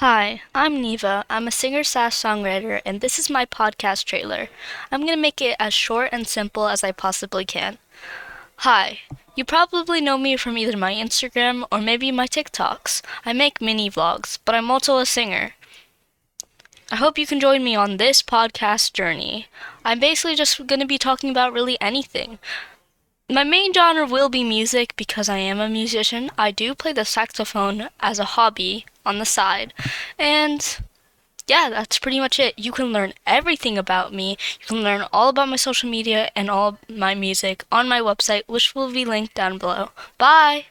Hi, I'm Neva. I'm a singer slash songwriter, and this is my podcast trailer. I'm gonna make it as short and simple as I possibly can. Hi, you probably know me from either my Instagram or maybe my TikToks. I make mini vlogs, but I'm also a singer. I hope you can join me on this podcast journey. I'm basically just gonna be talking about really anything. My main genre will be music because I am a musician. I do play the saxophone as a hobby on the side. And yeah, that's pretty much it. You can learn everything about me. You can learn all about my social media and all my music on my website, which will be linked down below. Bye!